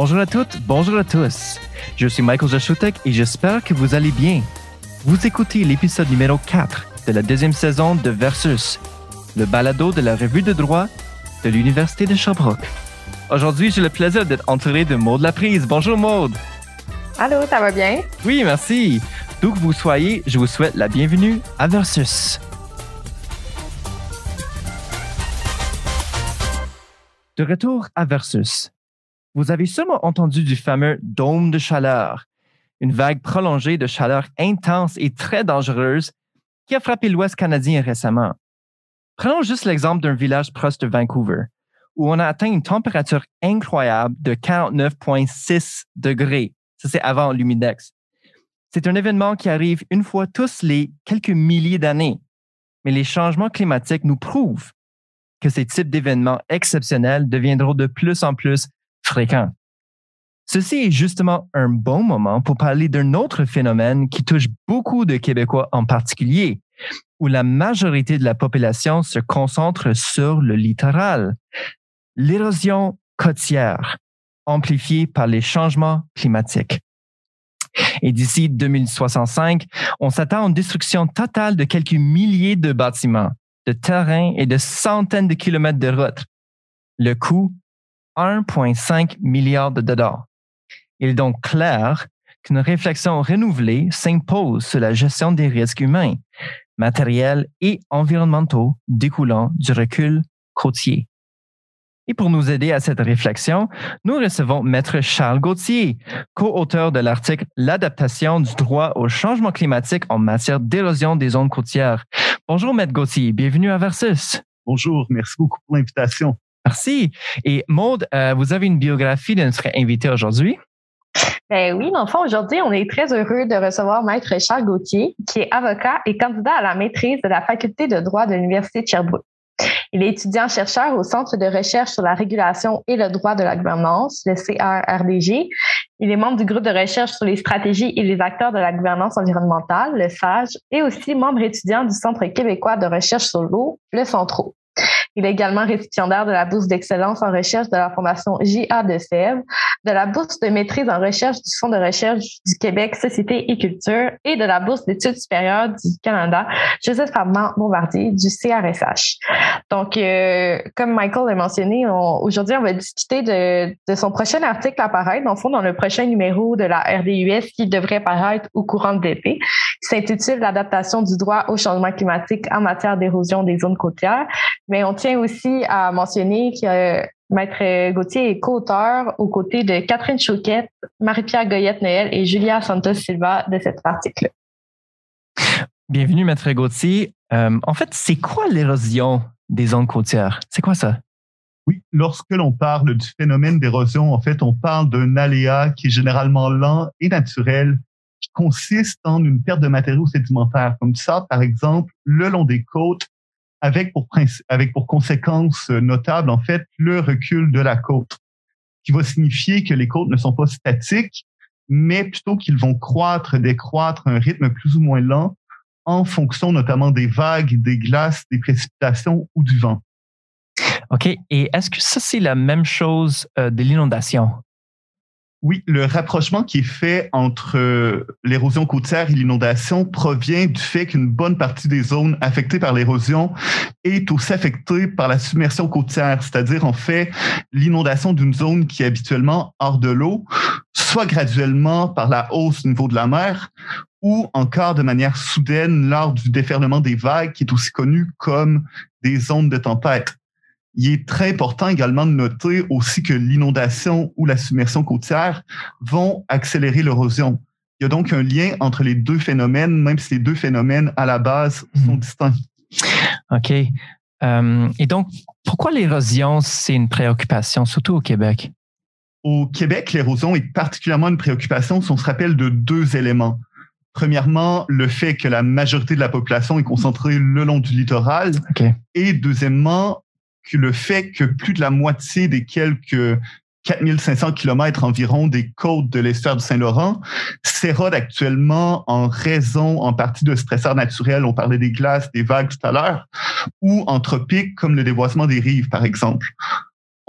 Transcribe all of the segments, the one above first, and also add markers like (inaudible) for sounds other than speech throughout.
Bonjour à toutes, bonjour à tous. Je suis Michael Jaschutek et j'espère que vous allez bien. Vous écoutez l'épisode numéro 4 de la deuxième saison de Versus, le balado de la revue de droit de l'Université de Sherbrooke. Aujourd'hui, j'ai le plaisir d'être entouré de Maude Laprise. Bonjour Maude. Allô, ça va bien? Oui, merci. D'où que vous soyez, je vous souhaite la bienvenue à Versus. De retour à Versus. Vous avez sûrement entendu du fameux dôme de chaleur, une vague prolongée de chaleur intense et très dangereuse qui a frappé l'Ouest canadien récemment. Prenons juste l'exemple d'un village proche de Vancouver, où on a atteint une température incroyable de 49,6 degrés. Ça, c'est avant l'humidex. C'est un événement qui arrive une fois tous les quelques milliers d'années. Mais les changements climatiques nous prouvent que ces types d'événements exceptionnels deviendront de plus en plus fréquents. Ceci est justement un bon moment pour parler d'un autre phénomène qui touche beaucoup de Québécois en particulier, où la majorité de la population se concentre sur le littoral. L'érosion côtière, amplifiée par les changements climatiques. Et d'ici 2065, on s'attend à une destruction totale de quelques milliers de bâtiments, de terrains et de centaines de kilomètres de routes. Le coût, 1,5 milliard de dollars. Il est donc clair qu'une réflexion renouvelée s'impose sur la gestion des risques humains, matériels et environnementaux découlant du recul côtier. Et pour nous aider à cette réflexion, nous recevons Maître Charles Gauthier, co-auteur de l'article L'adaptation du droit au changement climatique en matière d'érosion des zones côtières. Bonjour, Maître Gauthier. Bienvenue à Versus. Bonjour. Merci beaucoup pour l'invitation. Merci. Et Maude, euh, vous avez une biographie de notre invité aujourd'hui? Ben oui, dans le aujourd'hui, on est très heureux de recevoir Maître Charles Gauthier, qui est avocat et candidat à la maîtrise de la faculté de droit de l'Université de Sherbrooke. Il est étudiant-chercheur au Centre de recherche sur la régulation et le droit de la gouvernance, le CRRDG. Il est membre du groupe de recherche sur les stratégies et les acteurs de la gouvernance environnementale, le SAGE, et aussi membre étudiant du Centre québécois de recherche sur l'eau, le CENTRO. Il est également récipiendaire de la bourse d'excellence en recherche de la Fondation JA de Sèvres, de la bourse de maîtrise en recherche du Fonds de recherche du Québec Société et Culture et de la bourse d'études supérieures du Canada Joseph Armand Bombardier du CRSH. Donc, euh, comme Michael l'a mentionné, aujourd'hui, on va discuter de, son prochain article à paraître, dans le prochain numéro de la RDUS qui devrait paraître au courant de l'été. Il s'intitule L'adaptation du droit au changement climatique en matière d'érosion des zones côtières. Mais on tient aussi à mentionner que Maître Gauthier est co-auteur aux côtés de Catherine Chouquette, Marie-Pierre Goyette-Noël et Julia Santos Silva de cet article. Bienvenue, Maître Gauthier. Euh, en fait, c'est quoi l'érosion des zones côtières? C'est quoi ça? Oui, lorsque l'on parle du phénomène d'érosion, en fait, on parle d'un aléa qui est généralement lent et naturel, qui consiste en une perte de matériaux sédimentaires, comme ça, par exemple, le long des côtes, avec pour, avec pour conséquence notable, en fait, le recul de la côte, qui va signifier que les côtes ne sont pas statiques, mais plutôt qu'ils vont croître, décroître à un rythme plus ou moins lent en fonction notamment des vagues, des glaces, des précipitations ou du vent. OK. Et est-ce que ça, c'est la même chose euh, de l'inondation? Oui, le rapprochement qui est fait entre euh, l'érosion côtière et l'inondation provient du fait qu'une bonne partie des zones affectées par l'érosion est aussi affectée par la submersion côtière, c'est-à-dire en fait l'inondation d'une zone qui est habituellement hors de l'eau, soit graduellement par la hausse du niveau de la mer, ou encore de manière soudaine lors du déferlement des vagues, qui est aussi connu comme des zones de tempête. Il est très important également de noter aussi que l'inondation ou la submersion côtière vont accélérer l'érosion. Il y a donc un lien entre les deux phénomènes, même si les deux phénomènes à la base sont mhm. distincts. OK. Euh, et donc, pourquoi l'érosion, c'est une préoccupation, surtout au Québec? Au Québec, l'érosion est particulièrement une préoccupation si on se rappelle de deux éléments. Premièrement, le fait que la majorité de la population est concentrée le long du littoral. Et deuxièmement, le fait que plus de la moitié des quelques 4500 kilomètres environ des côtes de l'estuaire du Saint-Laurent s'érodent actuellement en raison en partie de stresseurs naturels. On parlait des glaces, des vagues tout à l'heure, ou en tropiques comme le déboisement des rives, par exemple.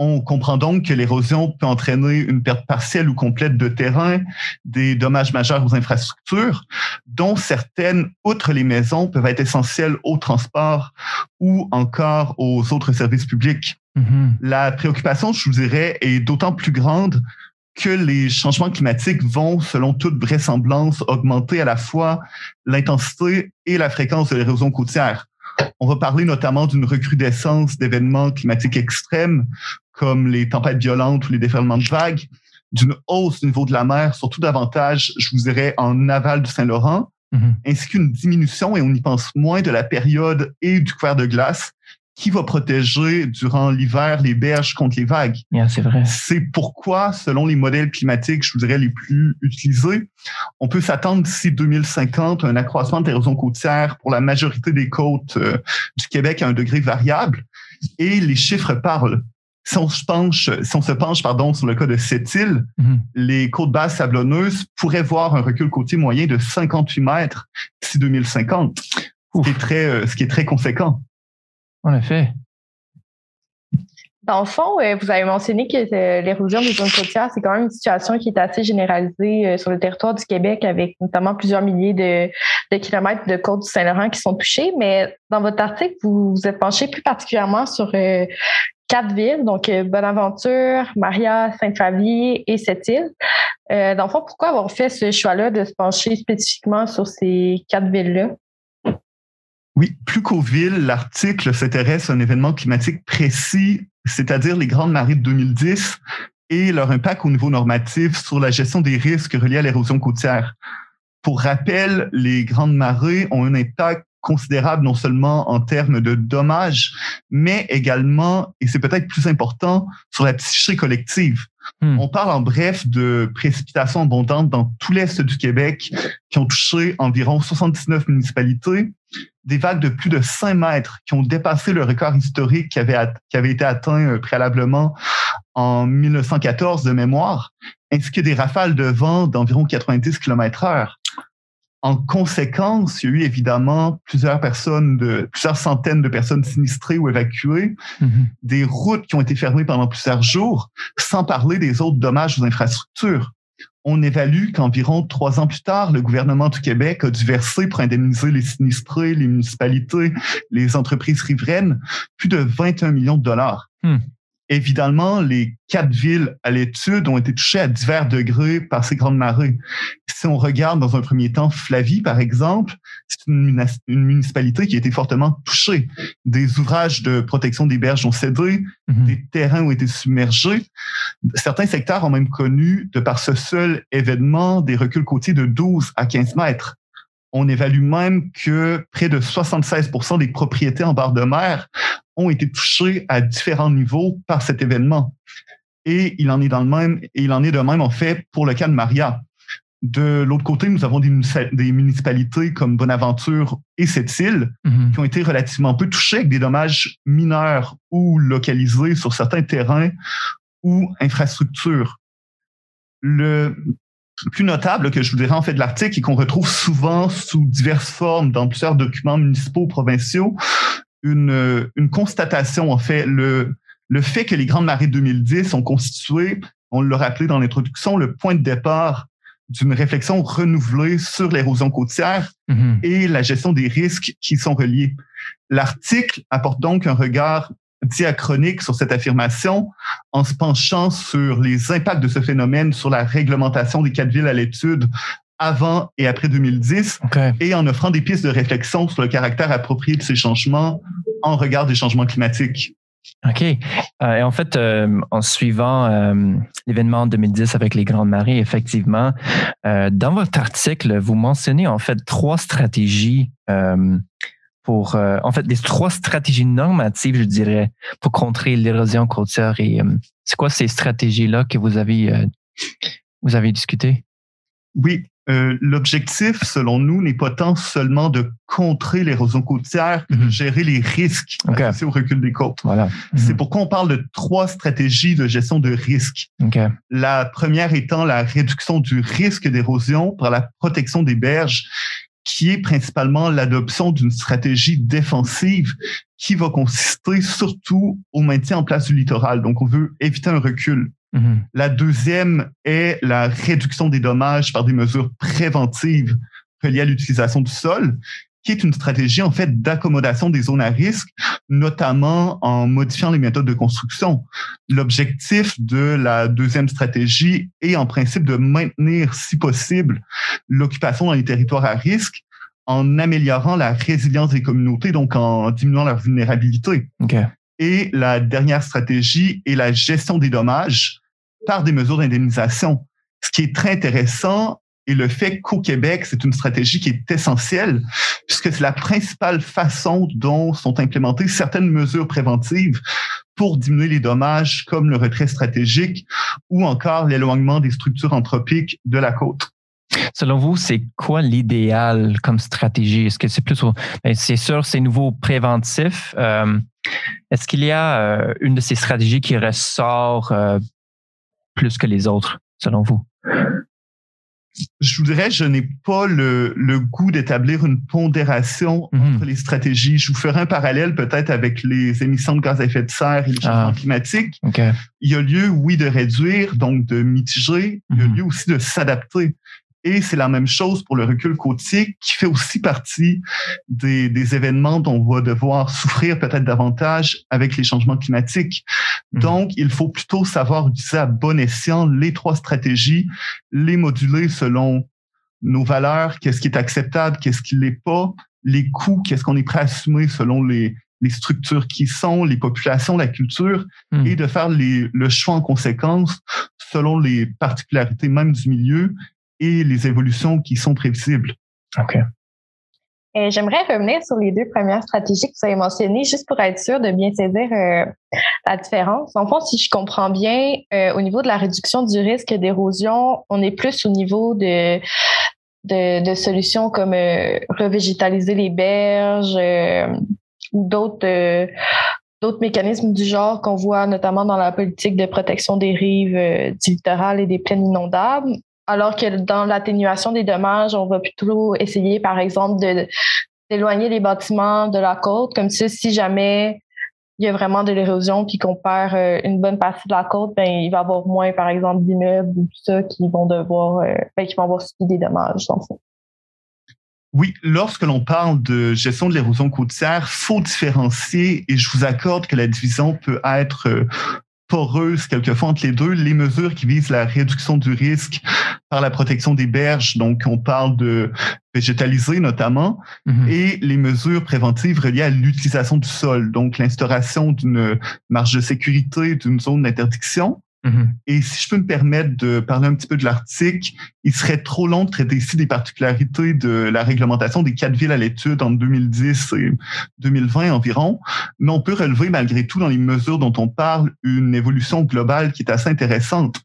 On comprend donc que l'érosion peut entraîner une perte partielle ou complète de terrain, des dommages majeurs aux infrastructures, dont certaines, outre les maisons, peuvent être essentielles au transport ou encore aux autres services publics. Mhm. La préoccupation, je vous dirais, est d'autant plus grande que les changements climatiques vont, selon toute vraisemblance, augmenter à la fois l'intensité et la fréquence de l'érosion côtière. On va parler notamment d'une recrudescence d'événements climatiques extrêmes comme les tempêtes violentes ou les déferlements de vagues, d'une hausse du niveau de la mer, surtout davantage, je vous dirais, en aval du Saint-Laurent, Mhm. ainsi qu'une diminution, et on y pense moins, de la période et du couvert de glace qui va protéger durant l'hiver les berges contre les vagues. Yeah, c'est vrai. C'est pourquoi, selon les modèles climatiques, je vous dirais, les plus utilisés, on peut s'attendre d'ici 2050 à un accroissement de l'érosion côtière pour la majorité des côtes euh, du Québec à un degré variable. Et les chiffres parlent. Si on se penche, si on se penche pardon, sur le cas de cette île, Mhm. les côtes basses sablonneuses pourraient voir un recul côtier moyen de 58 mètres d'ici 2050, ce qui est très, euh, ce qui est très conséquent. En effet. Dans le fond, euh, vous avez mentionné que euh, l'érosion des zones côtières, c'est quand même une situation qui est assez généralisée euh, sur le territoire du Québec, avec notamment plusieurs milliers de, kilomètres de côtes du Saint-Laurent qui sont touchés. Mais dans votre article, vous vous êtes penché plus particulièrement sur quatre villes, donc Bonaventure, Maria, Sainte-Favie et Sept-Îles. Dans le fond, pourquoi avoir fait ce choix-là de se pencher spécifiquement sur ces quatre villes-là? Oui, plus qu'aux villes, l'article s'intéresse à un événement climatique précis, c'est-à-dire les grandes marées de 2010 et leur impact au niveau normatif sur la gestion des risques reliés à l'érosion côtière. Pour rappel, les grandes marées ont un impact considérable non seulement en termes de dommages, mais également, et c'est peut-être plus important, sur la psyché collective. Hmm. On parle en bref de précipitations abondantes dans tout l'Est du Québec qui ont touché environ 79 municipalités, des vagues de plus de 5 mètres qui ont dépassé le record historique qui avait, at- qui avait été atteint euh, préalablement en 1914 de mémoire, ainsi que des rafales de vent d'environ 90 km heure. En conséquence, il y a eu évidemment plusieurs personnes, de, plusieurs centaines de personnes sinistrées ou évacuées, Mhm. des routes qui ont été fermées pendant plusieurs jours, sans parler des autres dommages aux infrastructures. On évalue qu'environ trois ans plus tard, le gouvernement du Québec a dû verser pour indemniser les sinistrés, les municipalités, les entreprises riveraines, plus de 21 millions de dollars. Hmm. Évidemment, les quatre villes à l'étude ont été touchées à divers degrés par ces grandes marées. Si on regarde dans un premier temps Flavie, par exemple, c'est une, municipalité qui a été fortement touchée. Des ouvrages de protection des berges ont cédé, Mhm. des terrains ont été submergés. Certains secteurs ont même connu, de par ce seul événement, des reculs côtiers de 12 à 15 mètres. On évalue même que près de 76% des propriétés en barre de mer ont été touchées à différents niveaux par cet événement. Et il en est dans le même, et il en est de même, en fait, pour le cas de Maria. De l'autre côté, nous avons des, munici- des municipalités comme Bonaventure et Sept-Îles Mhm. qui ont été relativement peu touchés avec des dommages mineurs ou localisés sur certains terrains ou infrastructures. Le plus notable que je vous dirais en fait de l'article et qu'on retrouve souvent sous diverses formes dans plusieurs documents municipaux provinciaux, une, une constatation en fait, le, le fait que les grandes marées de 2010 ont constitué, on l'a rappelé dans l'introduction, le point de départ d'une réflexion renouvelée sur l'érosion côtière Mhm. et la gestion des risques qui sont reliés. L'article apporte donc un regard diachronique sur cette affirmation en se penchant sur les impacts de ce phénomène sur la réglementation des quatre villes à l'étude avant et après 2010 OK. et en offrant des pistes de réflexion sur le caractère approprié de ces changements en regard des changements climatiques. OK. Euh, et en fait, euh, en suivant euh, l'événement 2010 avec les grandes marées, effectivement, euh, dans votre article, vous mentionnez en fait trois stratégies euh, pour, euh, en fait, les trois stratégies normatives, je dirais, pour contrer l'érosion côtière. Et euh, c'est quoi ces stratégies-là que vous avez, euh, vous avez discuté? Oui, l'objectif, selon nous, n'est pas tant seulement de contrer l'érosion côtière que de Mhm. gérer les risques OK. associés au recul des côtes. Voilà. C'est Mhm. pourquoi on parle de trois stratégies de gestion de risque. La première étant la réduction du risque d'érosion par la protection des berges qui est principalement l'adoption d'une stratégie défensive qui va consister surtout au maintien en place du littoral. Donc, on veut éviter un recul. Mm-hmm. La deuxième est la réduction des dommages par des mesures préventives reliées à l'utilisation du sol, qui est une stratégie en fait d'accommodation des zones à risque, notamment en modifiant les méthodes de construction. L'objectif de la deuxième stratégie est en principe de maintenir, si possible, l'occupation dans les territoires à risque en améliorant la résilience des communautés, donc en diminuant leur vulnérabilité. Et la dernière stratégie est la gestion des dommages par des mesures d'indemnisation. Ce qui est très intéressant et le fait qu'au Québec, c'est une stratégie qui est essentielle, puisque c'est la principale façon dont sont implémentées certaines mesures préventives pour diminuer les dommages comme le retrait stratégique ou encore l'éloignement des structures anthropiques de la côte. Selon vous, c'est quoi l'idéal comme stratégie? Est-ce que c'est plutôt, ben, c'est sûr, c'est nouveau préventif. Euh, est-ce qu'il y a euh, une de ces stratégies qui ressort euh, plus que les autres, selon vous? Je vous dirais, je n'ai pas le, goût d'établir une pondération mhm. entre les stratégies. Je vous ferai un parallèle peut-être avec les émissions de gaz à effet de serre et les changements ah. climatiques. Il y a lieu, oui, de réduire, donc de mitiger. Il y a mhm. lieu aussi de s'adapter. Et c'est la même chose pour le recul côtier qui fait aussi partie des, des événements dont on va devoir souffrir peut-être davantage avec les changements climatiques. Mhm. Donc, il faut plutôt savoir utiliser à bon escient les trois stratégies, les moduler selon nos valeurs, qu'est-ce qui est acceptable, qu'est-ce qui l'est pas, les coûts, qu'est-ce qu'on est prêt à assumer selon les, les structures qui sont, les populations, la culture, mhm. et de faire les, le choix en conséquence selon les particularités même du milieu et les évolutions qui sont prévisibles. OK. J'aimerais revenir sur les deux premières stratégies que vous avez mentionnées, juste pour être sûr de bien saisir euh, la différence. En fond, si je comprends bien, euh, au niveau de la réduction du risque d'érosion, on est plus au niveau de, de, solutions comme euh, revégétaliser les berges ou d'autres d'autres mécanismes du genre qu'on voit notamment dans la politique de protection des rives du littoral et des plaines inondables, alors que dans l'atténuation des dommages, on va plutôt essayer, par exemple, d'éloigner les bâtiments de la côte, comme ça, si jamais il y a vraiment de l'érosion puis qu'on perd euh, une bonne partie de la côte, ben il va y avoir moins, par exemple, d'immeubles ou tout ça qui vont devoir, euh, ben, qui vont avoir subi des dommages. Oui, lorsque l'on parle de gestion de l'érosion côtière, faut différencier et je vous accorde que la division peut être euh, poreuse quelquefois entre les deux, les mesures qui visent la réduction du risque par la protection des berges, donc on parle de végétaliser notamment, mhm. et les mesures préventives reliées à l'utilisation du sol, donc l'instauration d'une marge de sécurité, d'une zone d'interdiction, Mm-hmm. Et si je peux me permettre de parler un petit peu de l'article, il serait trop long de traiter ici des particularités de la réglementation des quatre villes à l'étude en 2010 et 2020 environ, mais on peut relever malgré tout dans les mesures dont on parle une évolution globale qui est assez intéressante.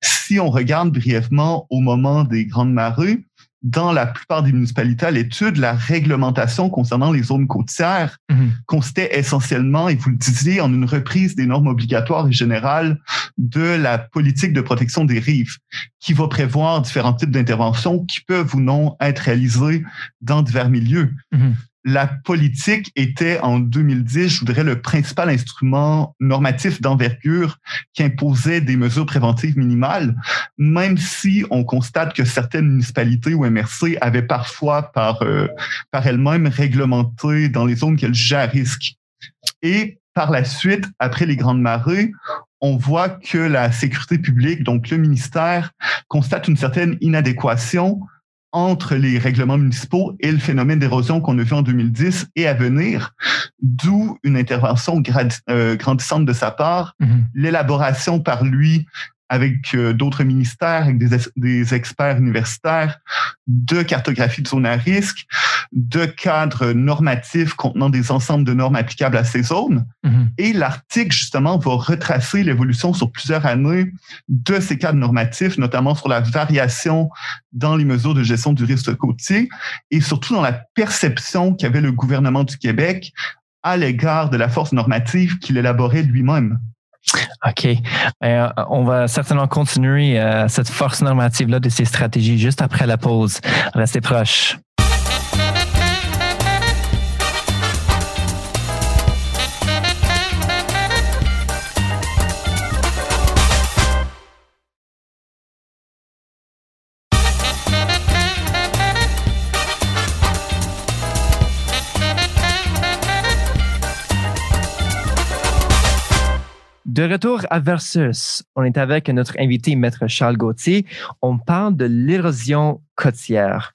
Si on regarde brièvement au moment des grandes marées, dans la plupart des municipalités à l'étude, la réglementation concernant les zones côtières mhm. consistait essentiellement, et vous le disiez, en une reprise des normes obligatoires et générales de la politique de protection des rives, qui va prévoir différents types d'interventions qui peuvent ou non être réalisées dans divers milieux. Mhm la politique était en 2010, je voudrais, le principal instrument normatif d'envergure qui imposait des mesures préventives minimales, même si on constate que certaines municipalités ou MRC avaient parfois par, euh, par elles-mêmes réglementé dans les zones qu'elles jugeaient à risque. Et par la suite, après les grandes marées, on voit que la sécurité publique, donc le ministère, constate une certaine inadéquation entre les règlements municipaux et le phénomène d'érosion qu'on a vu en 2010 et à venir, d'où une intervention euh, grandissante de sa part, mm-hmm. l'élaboration par lui avec euh, d'autres ministères, avec des, des, experts universitaires, de cartographie de zones à risque, de cadres normatifs contenant des ensembles de normes applicables à ces zones. Mm-hmm. Et l'article, justement, va retracer l'évolution sur plusieurs années de ces cadres normatifs, notamment sur la variation dans les mesures de gestion du risque côtier et surtout dans la perception qu'avait le gouvernement du Québec à l'égard de la force normative qu'il élaborait lui-même. OK. Ben, euh, on va certainement continuer euh, cette force normative-là de ces stratégies juste après la pause. Restez proches. De retour à Versus, on est avec notre invité, Maître Charles Gauthier. On parle de l'érosion côtière.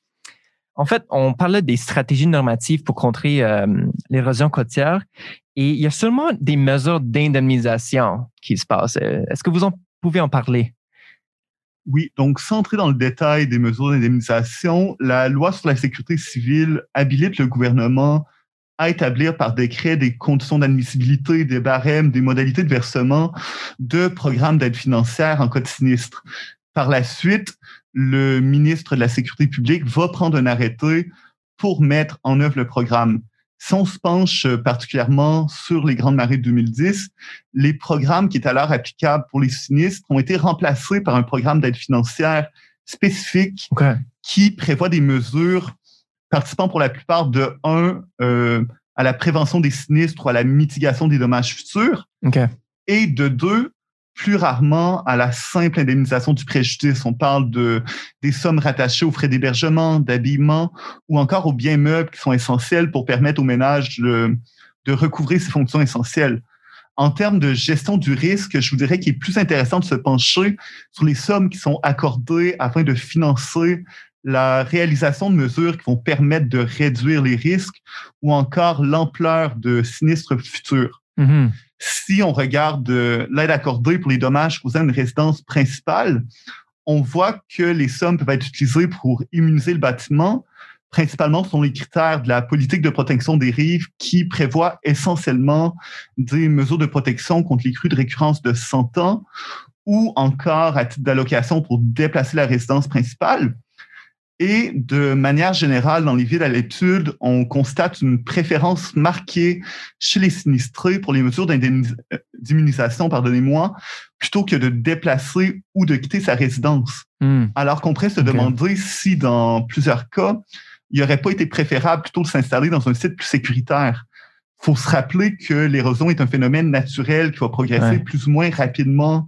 En fait, on parlait des stratégies normatives pour contrer euh, l'érosion côtière et il y a seulement des mesures d'indemnisation qui se passent. Est-ce que vous en pouvez en parler? Oui, donc sans entrer dans le détail des mesures d'indemnisation, la loi sur la sécurité civile habilite le gouvernement à établir par décret des conditions d'admissibilité, des barèmes, des modalités de versement de programmes d'aide financière en cas de sinistre. Par la suite, le ministre de la Sécurité publique va prendre un arrêté pour mettre en œuvre le programme. Si on se penche particulièrement sur les grandes marées de 2010, les programmes qui étaient alors applicables pour les sinistres ont été remplacés par un programme d'aide financière spécifique qui prévoit des mesures participant pour la plupart de un euh, à la prévention des sinistres ou à la mitigation des dommages futurs, et de deux plus rarement à la simple indemnisation du préjudice. On parle de des sommes rattachées aux frais d'hébergement, d'habillement ou encore aux biens meubles qui sont essentiels pour permettre aux ménages de, de recouvrir ces fonctions essentielles. En termes de gestion du risque, je vous dirais qu'il est plus intéressant de se pencher sur les sommes qui sont accordées afin de financer la réalisation de mesures qui vont permettre de réduire les risques ou encore l'ampleur de sinistres futurs. Mm-hmm. Si on regarde euh, l'aide accordée pour les dommages causés à une résidence principale, on voit que les sommes peuvent être utilisées pour immuniser le bâtiment, principalement selon les critères de la politique de protection des rives qui prévoit essentiellement des mesures de protection contre les crues de récurrence de 100 ans ou encore à titre d'allocation pour déplacer la résidence principale. Et de manière générale, dans les villes à l'étude, on constate une préférence marquée chez les sinistrés pour les mesures d'immunisation, pardonnez-moi, plutôt que de déplacer ou de quitter sa résidence. Hmm. Alors qu'on pourrait se demander si, dans plusieurs cas, il n'aurait pas été préférable plutôt de s'installer dans un site plus sécuritaire. Il faut se rappeler que l'érosion est un phénomène naturel qui va progresser plus ou moins rapidement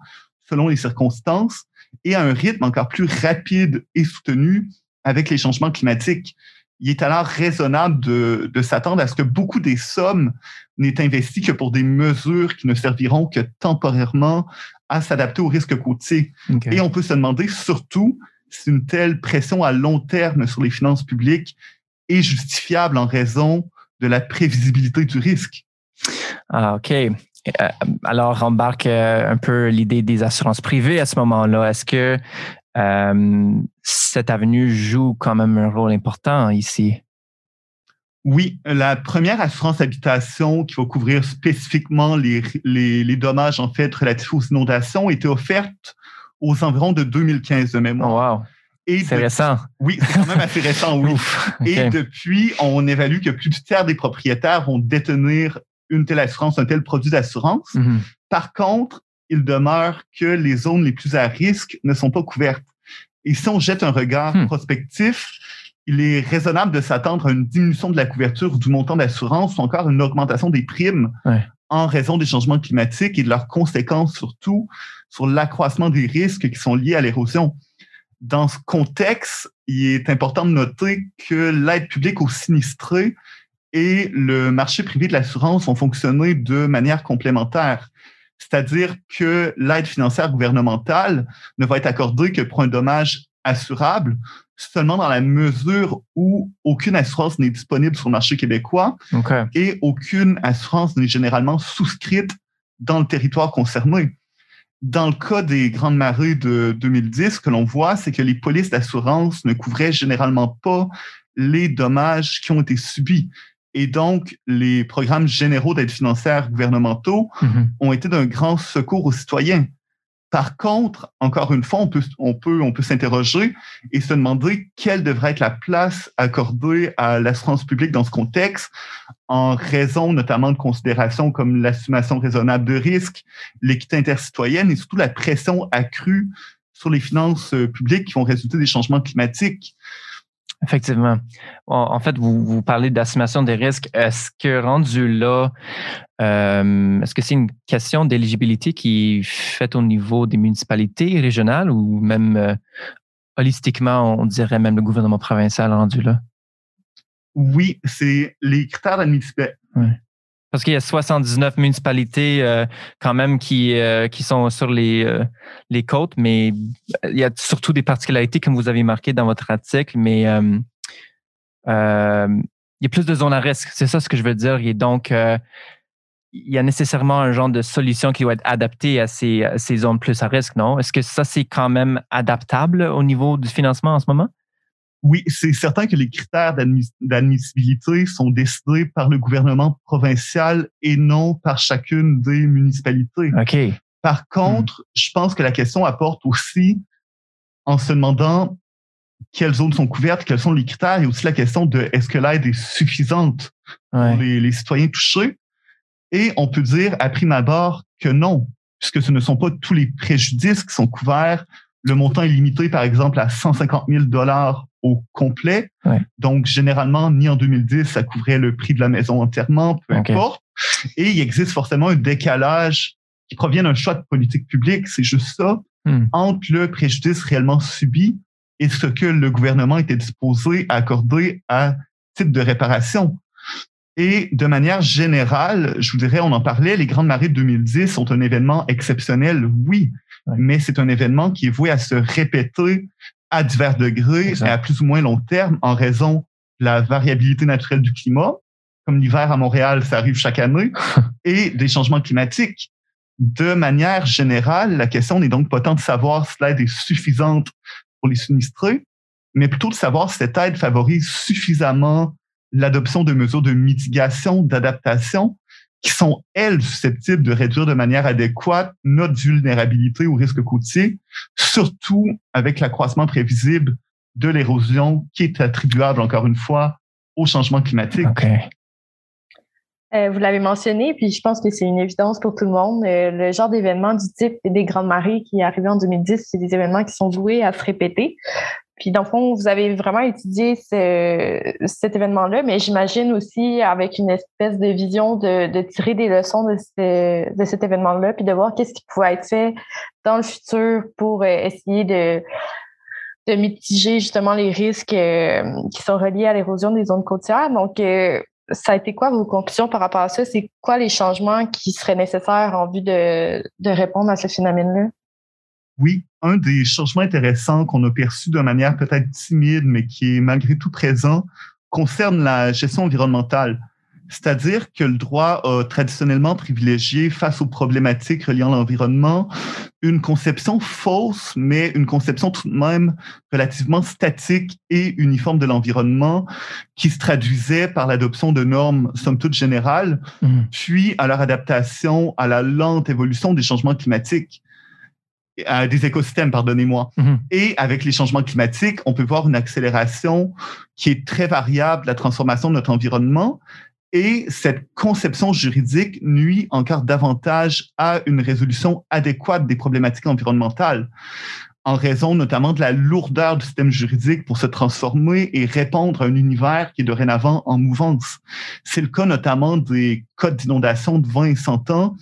selon les circonstances et à un rythme encore plus rapide et soutenu avec les changements climatiques. Il est alors raisonnable de, de s'attendre à ce que beaucoup des sommes n'aient investi que pour des mesures qui ne serviront que temporairement à s'adapter aux risques côtiers. Et on peut se demander surtout si une telle pression à long terme sur les finances publiques est justifiable en raison de la prévisibilité du risque. Ah, OK. Euh, alors, embarque euh, un peu l'idée des assurances privées à ce moment-là. Est-ce que cette avenue joue quand même un rôle important ici. Oui, la première assurance habitation qui va couvrir spécifiquement les, les, dommages en fait relatifs aux inondations était offerte aux environs de 2015 de mémoire. Oh, wow. C'est récent. Oui, c'est quand même assez récent, oui. (laughs) Et depuis, on évalue que plus du tiers des propriétaires vont détenir une telle assurance, un tel produit d'assurance. Mm-hmm. Par contre, il demeure que les zones les plus à risque ne sont pas couvertes. Et si on jette un regard hmm. prospectif, il est raisonnable de s'attendre à une diminution de la couverture du montant d'assurance ou encore une augmentation des primes en raison des changements climatiques et de leurs conséquences surtout sur l'accroissement des risques qui sont liés à l'érosion. Dans ce contexte, il est important de noter que l'aide publique aux sinistrés et le marché privé de l'assurance ont fonctionné de manière complémentaire. C'est-à-dire que l'aide financière gouvernementale ne va être accordée que pour un dommage assurable seulement dans la mesure où aucune assurance n'est disponible sur le marché québécois et aucune assurance n'est généralement souscrite dans le territoire concerné. Dans le cas des grandes marées de 2010, ce que l'on voit, c'est que les polices d'assurance ne couvraient généralement pas les dommages qui ont été subis. Et donc, les programmes généraux d'aide financière gouvernementaux mm-hmm. ont été d'un grand secours aux citoyens. Par contre, encore une fois, on peut, on peut, on peut s'interroger et se demander quelle devrait être la place accordée à l'assurance publique dans ce contexte, en raison notamment de considérations comme l'assumation raisonnable de risque, l'équité intercitoyenne et surtout la pression accrue sur les finances publiques qui vont résulter des changements climatiques. Effectivement. En fait, vous, vous parlez d'assumation des risques. Est-ce que rendu là, euh, est-ce que c'est une question d'éligibilité qui est faite au niveau des municipalités régionales ou même euh, holistiquement, on dirait même le gouvernement provincial rendu là? Oui, c'est les critères d'admissibilité. Parce qu'il y a 79 municipalités euh, quand même qui, euh, qui sont sur les, euh, les côtes, mais il y a surtout des particularités comme vous avez marqué dans votre article, mais il y a plus de zones à risque. C'est ça ce que je veux dire. Et donc, il y a nécessairement un genre de solution qui doit être adaptée à ces, à ces zones plus à risque, non? Est-ce que ça, c'est quand même adaptable au niveau du financement en ce moment? Oui, c'est certain que les critères d'admissibilité sont décidés par le gouvernement provincial et non par chacune des municipalités. OK. Par contre, je pense que la question apporte aussi en se demandant quelles zones sont couvertes, quels sont les critères, et aussi la question de est-ce que l'aide est suffisante pour les, les, citoyens touchés. Et on peut dire à prime abord que non, puisque ce ne sont pas tous les préjudices qui sont couverts. Le montant est limité, par exemple, à 150 000 dollars au complet. Donc, généralement, ni en 2010, ça couvrait le prix de la maison entièrement, peu importe. Et il existe forcément un décalage qui provient d'un choix de politique publique, c'est juste ça, hmm. entre le préjudice réellement subi et ce que le gouvernement était disposé à accorder à titre de réparation. Et de manière générale, je vous dirais, on en parlait, les Grandes Marées de 2010 sont un événement exceptionnel, oui, mais c'est un événement qui est voué à se répéter à divers degrés et à plus ou moins long terme en raison de la variabilité naturelle du climat. Comme l'hiver à Montréal, ça arrive chaque année, (laughs) et des changements climatiques. De manière générale, la question n'est donc pas tant de savoir si l'aide est suffisante pour les sinistrés, mais plutôt de savoir si cette aide favorise suffisamment l'adoption de mesures de mitigation, d'adaptation qui sont, elles, susceptibles de réduire de manière adéquate notre vulnérabilité au risque côtier, surtout avec l'accroissement prévisible de l'érosion qui est attribuable, encore une fois, au changement climatique. Euh, vous l'avez mentionné, puis je pense que c'est une évidence pour tout le monde. Euh, le genre d'événements du type des Grandes Marées qui est arrivé en 2010, c'est des événements qui sont voués à se répéter. Puis, dans le fond, vous avez vraiment étudié cet événement-là, mais j'imagine aussi avec une espèce de vision de, tirer des leçons de, de cet événement-là, puis de voir qu'est-ce qui pourrait être fait dans le futur pour euh, essayer de, de mitiger justement les risques euh, qui sont reliés à l'érosion des zones côtières. Donc, euh, ça a été quoi vos conclusions par rapport à ça? C'est quoi les changements qui seraient nécessaires en vue de, de répondre à ce phénomène-là? Oui, un des changements intéressants qu'on a perçus de manière peut-être timide, mais qui est malgré tout présent, concerne la gestion environnementale. C'est-à-dire que le droit a traditionnellement privilégié, face aux problématiques reliant l'environnement, une conception fausse, mais une conception tout de même relativement statique et uniforme de l'environnement, qui se traduisait par l'adoption de normes somme toute générales, mmh. puis à leur adaptation à la lente évolution des changements climatiques des écosystèmes, pardonnez-moi. Mhm. Et avec les changements climatiques, on peut voir une accélération qui est très variable de la transformation de notre environnement. Et cette conception juridique nuit encore davantage à une résolution adéquate des problématiques environnementales en raison notamment de la lourdeur du système juridique pour se transformer et répondre à un univers qui est dorénavant en mouvance. C'est le cas notamment des codes d'inondation de 20 et 100 ans,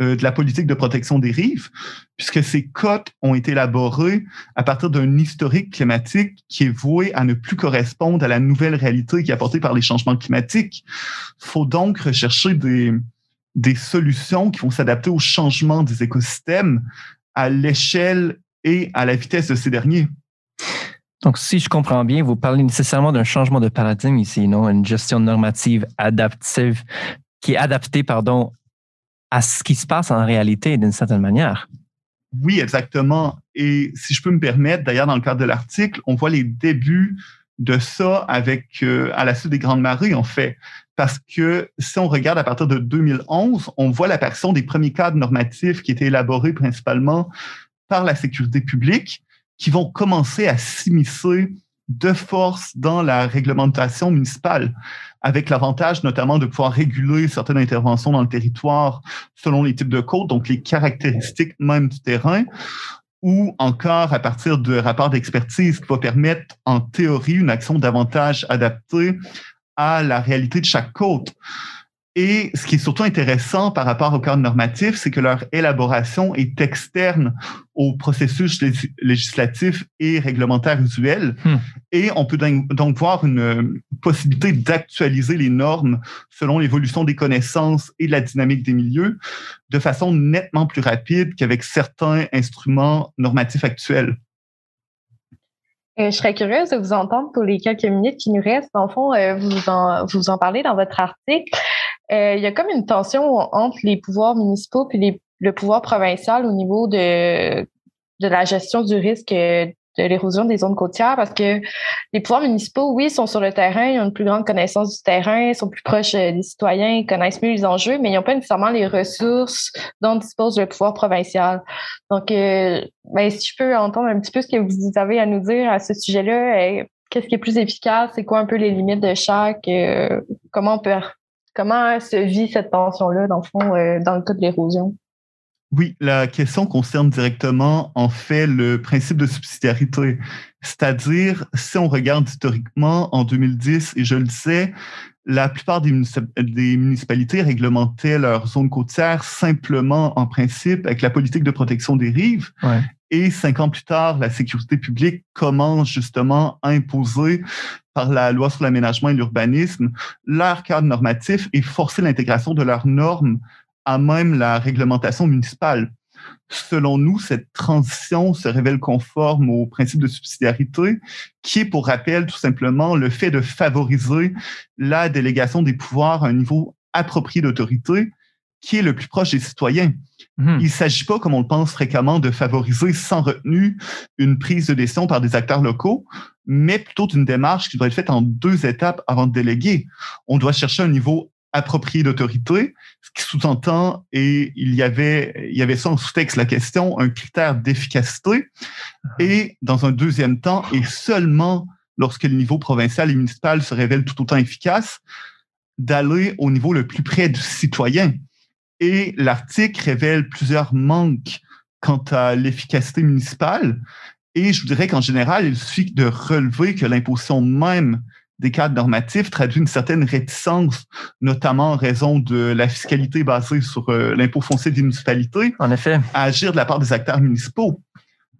euh, de la politique de protection des rives, puisque ces codes ont été élaborés à partir d'un historique climatique qui est voué à ne plus correspondre à la nouvelle réalité qui est apportée par les changements climatiques. Faut donc rechercher des, des solutions qui vont s'adapter au changement des écosystèmes à l'échelle et à la vitesse de ces derniers. Donc, si je comprends bien, vous parlez nécessairement d'un changement de paradigme ici, non? Une gestion normative adaptive qui est adaptée, pardon, à ce qui se passe en réalité d'une certaine manière. Oui, exactement. Et si je peux me permettre, d'ailleurs, dans le cadre de l'article, on voit les débuts de ça avec euh, à la suite des grandes marées, en fait. Parce que si on regarde à partir de 2011, on voit l'apparition des premiers cadres normatifs qui étaient élaborés principalement par la sécurité publique qui vont commencer à s'immiscer de force dans la réglementation municipale, avec l'avantage notamment de pouvoir réguler certaines interventions dans le territoire selon les types de côtes, donc les caractéristiques même du terrain, ou encore à partir de rapports d'expertise qui va permettre en théorie une action davantage adaptée à la réalité de chaque côte. Et ce qui est surtout intéressant par rapport au cadre normatif, c'est que leur élaboration est externe au processus législatif et réglementaire usuel. Hmm. Et on peut donc voir une possibilité d'actualiser les normes selon l'évolution des connaissances et la dynamique des milieux de façon nettement plus rapide qu'avec certains instruments normatifs actuels. Euh, je serais curieuse de vous entendre pour les quelques minutes qui nous restent. En fond, euh, vous, en, vous en parlez dans votre article. Euh, il y a comme une tension entre les pouvoirs municipaux et le pouvoir provincial au niveau de, de la gestion du risque de l'érosion des zones côtières parce que les pouvoirs municipaux, oui, sont sur le terrain, ils ont une plus grande connaissance du terrain, ils sont plus proches des citoyens, ils connaissent mieux les enjeux, mais ils n'ont pas nécessairement les ressources dont dispose le pouvoir provincial. Donc, euh, ben, si je peux entendre un petit peu ce que vous avez à nous dire à ce sujet-là, qu'est-ce qui est plus efficace, c'est quoi un peu les limites de chaque, euh, comment on peut Comment se vit cette tension-là, dans le fond, euh, dans le cas de l'érosion? Oui, la question concerne directement, en fait, le principe de subsidiarité. C'est-à-dire, si on regarde historiquement, en 2010, et je le disais, la plupart des, municipalités réglementaient leurs zones côtières simplement, en principe, avec la politique de protection des rives. Et cinq ans plus tard, la sécurité publique commence justement à imposer par la loi sur l'aménagement et l'urbanisme leur cadre normatif et forcer l'intégration de leurs normes à même la réglementation municipale. Selon nous, cette transition se révèle conforme au principe de subsidiarité, qui est, pour rappel, tout simplement le fait de favoriser la délégation des pouvoirs à un niveau approprié d'autorité, qui est le plus proche des citoyens. Mhm. Il ne s'agit pas, comme on le pense fréquemment, de favoriser sans retenue une prise de décision par des acteurs locaux, mais plutôt d'une démarche qui doit être faite en deux étapes avant de déléguer. On doit chercher un niveau approprié d'autorité, ce qui sous-entend, et il y avait, il y avait ça en sous-texte la question, un critère d'efficacité. Ah. Et dans un deuxième temps, et seulement lorsque le niveau provincial et municipal se révèle tout autant efficace, d'aller au niveau le plus près du citoyen. Et l'article révèle plusieurs manques quant à l'efficacité municipale. Et je vous dirais qu'en général, il suffit de relever que l'imposition même des cadres normatifs traduit une certaine réticence, notamment en raison de la fiscalité basée sur euh, l'impôt foncier des municipalités. En effet. À agir de la part des acteurs municipaux.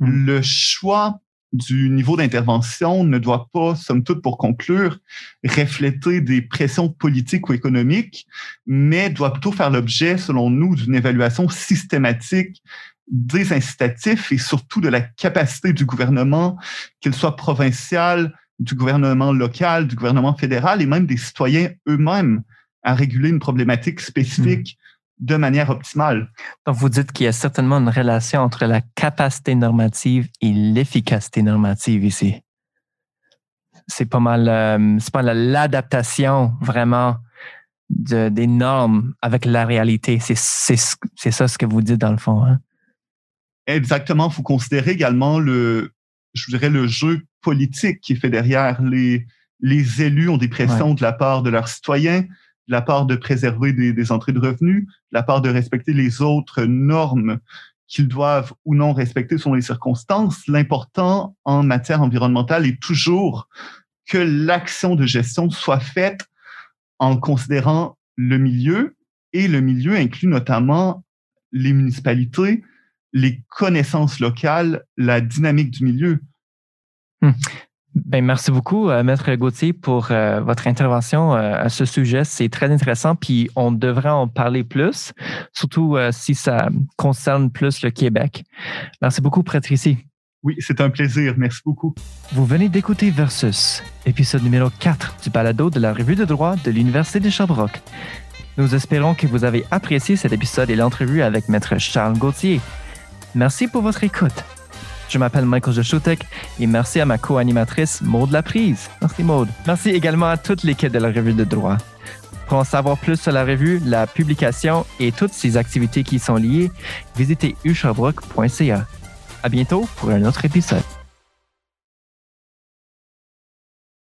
Hmm. Le choix du niveau d'intervention ne doit pas, somme toute pour conclure, refléter des pressions politiques ou économiques, mais doit plutôt faire l'objet, selon nous, d'une évaluation systématique des incitatifs et surtout de la capacité du gouvernement, qu'il soit provincial, du gouvernement local, du gouvernement fédéral et même des citoyens eux-mêmes à réguler une problématique spécifique de manière optimale. Donc, vous dites qu'il y a certainement une relation entre la capacité normative et l'efficacité normative ici. C'est pas mal, euh, c'est pas l'adaptation vraiment de, des normes avec la réalité. C'est, c'est, ça ce que vous dites dans le fond. Hein? Exactement. Il faut considérer également le, je dirais, le jeu politique qui est fait derrière. Les, les élus ont des pressions de la part de leurs citoyens, de la part de préserver des, entrées de revenus, de la part de respecter les autres normes qu'ils doivent ou non respecter selon les circonstances. L'important en matière environnementale est toujours que l'action de gestion soit faite en considérant le milieu et le milieu inclut notamment les municipalités, les connaissances locales, la dynamique du milieu. Hmm. Ben, merci beaucoup, euh, Maître Gauthier, pour euh, votre intervention euh, à ce sujet. C'est très intéressant, puis on devrait en parler plus, surtout si ça concerne plus le Québec. Merci beaucoup, Patricie. Oui, c'est un plaisir. Merci beaucoup. Vous venez d'écouter Versus, épisode numéro 4 du balado de la revue de droit de l'Université de Sherbrooke. Nous espérons que vous avez apprécié cet épisode et l'entrevue avec Maître Charles Gauthier. Merci pour votre écoute. Je m'appelle Michael Joshutek et merci à ma co-animatrice Maude Laprise. Merci Maude. Merci également à toute l'équipe de la revue de droit. Pour en savoir plus sur la revue, la publication et toutes ses activités qui y sont liées, visitez ushabrook.ca. À bientôt pour un autre épisode.